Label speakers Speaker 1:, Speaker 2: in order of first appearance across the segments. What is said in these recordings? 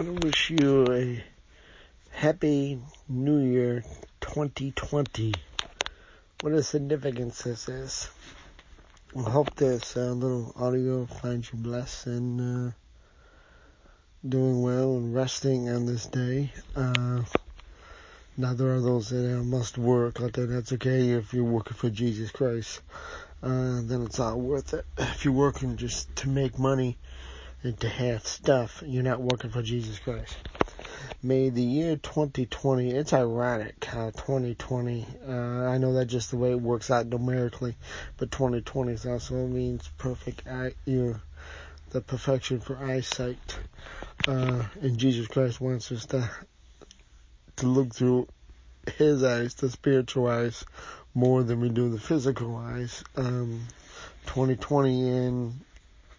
Speaker 1: want to wish you a happy New Year 2020. What a significance this is. I hope this uh, little audio finds you blessed and uh, doing well and resting on this day. Uh, now there are those that uh, must work, but that's okay if you're working for Jesus Christ. Uh, then it's all worth it. If you're working just to make money, to have stuff, you're not working for Jesus Christ. May the year 2020, it's ironic how 2020, uh, I know that just the way it works out numerically, but 2020 also means perfect eye, ear, the perfection for eyesight. Uh, and Jesus Christ wants us to, to look through his eyes, the spiritual eyes, more than we do the physical eyes. Um, 2020 in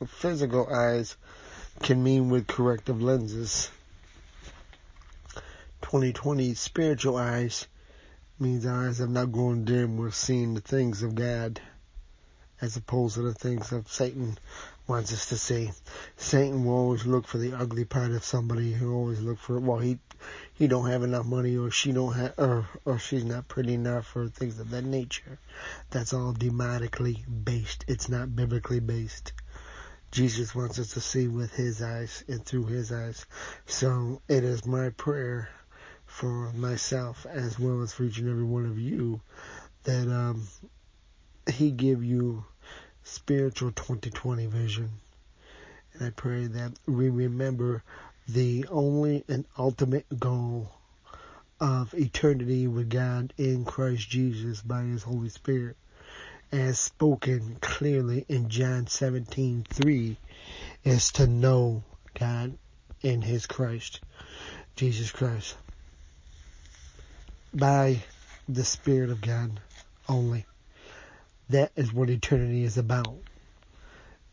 Speaker 1: physical eyes can mean with corrective lenses. 2020 spiritual eyes means eyes have not grown dim. We're seeing the things of God as opposed to the things of Satan wants us to see. Satan will always look for the ugly part of somebody. He'll always look for well he he don't have enough money or she don't have or or she's not pretty enough or things of that nature. That's all demonically based. It's not biblically based. Jesus wants us to see with his eyes and through his eyes. So it is my prayer for myself as well as for each and every one of you that um, he give you spiritual 2020 vision. And I pray that we remember the only and ultimate goal of eternity with God in Christ Jesus by his Holy Spirit as spoken clearly in John 17:3 is to know God in his Christ, Jesus Christ, by the Spirit of God only. That is what eternity is about.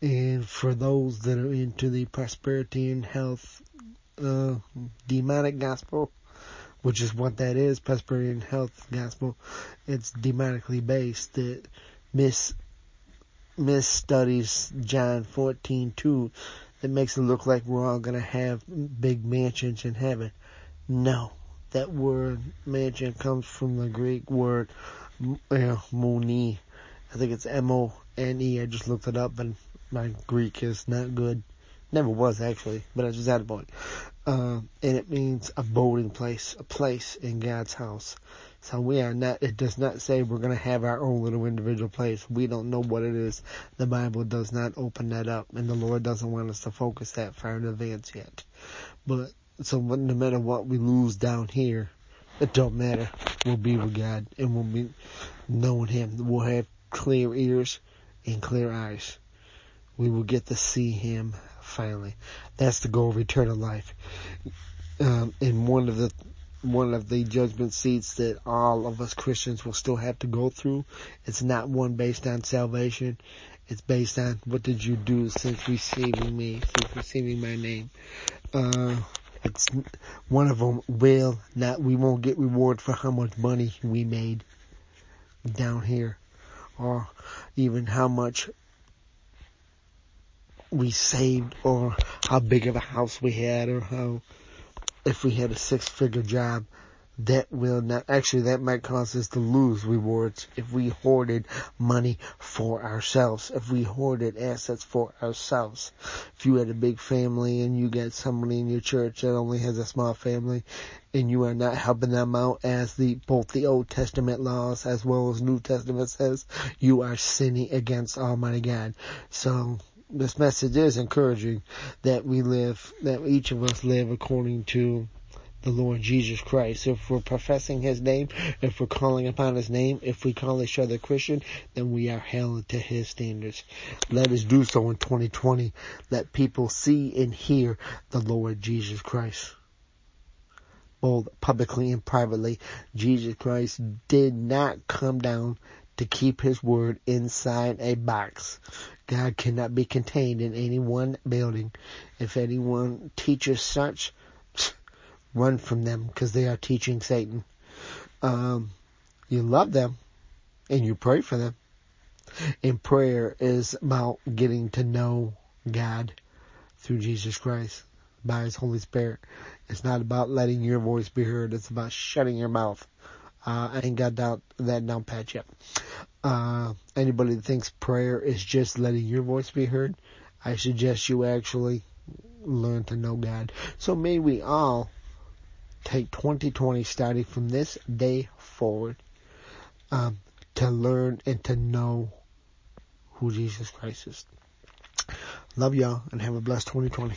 Speaker 1: And for those that are into the prosperity and health uh, demonic gospel, which is what that is, prosperity and health gospel, it's demonically based. That Miss Miss studies John 14:2 that makes it look like we're all gonna have big mansions in heaven. No, that word mansion comes from the Greek word moni. I think it's M-O-N-E. I just looked it up, and my Greek is not good. Never was actually, but I just had a point. Uh, and it means a boarding place, a place in God's house. So we are not, it does not say we're going to have our own little individual place. We don't know what it is. The Bible does not open that up and the Lord doesn't want us to focus that far in advance yet. But, so no matter what we lose down here, it don't matter. We'll be with God and we'll be knowing Him. We'll have clear ears and clear eyes. We will get to see Him finally. That's the goal of eternal life. Um, and one of the one of the judgment seats that all of us Christians will still have to go through. It's not one based on salvation. It's based on what did you do since receiving me, since receiving my name. Uh, it's one of them will not, we won't get reward for how much money we made down here or even how much we saved or how big of a house we had or how if we had a six figure job, that will not, actually that might cause us to lose rewards if we hoarded money for ourselves, if we hoarded assets for ourselves. If you had a big family and you got somebody in your church that only has a small family and you are not helping them out as the, both the Old Testament laws as well as New Testament says, you are sinning against Almighty God. So this message is encouraging that we live, that each of us live according to the Lord Jesus Christ. If we're professing His name, if we're calling upon His name, if we call each other Christian, then we are held to His standards. Let us do so in 2020. Let people see and hear the Lord Jesus Christ. Both publicly and privately, Jesus Christ did not come down to keep his word inside a box. God cannot be contained in any one building. If anyone teaches such, run from them because they are teaching Satan. Um, you love them and you pray for them. And prayer is about getting to know God through Jesus Christ by His Holy Spirit. It's not about letting your voice be heard. It's about shutting your mouth. Uh, I ain't got that, that down pat yet. Uh, anybody that thinks prayer is just letting your voice be heard, I suggest you actually learn to know God. So may we all take 2020 starting from this day forward um, to learn and to know who Jesus Christ is. Love y'all and have a blessed 2020.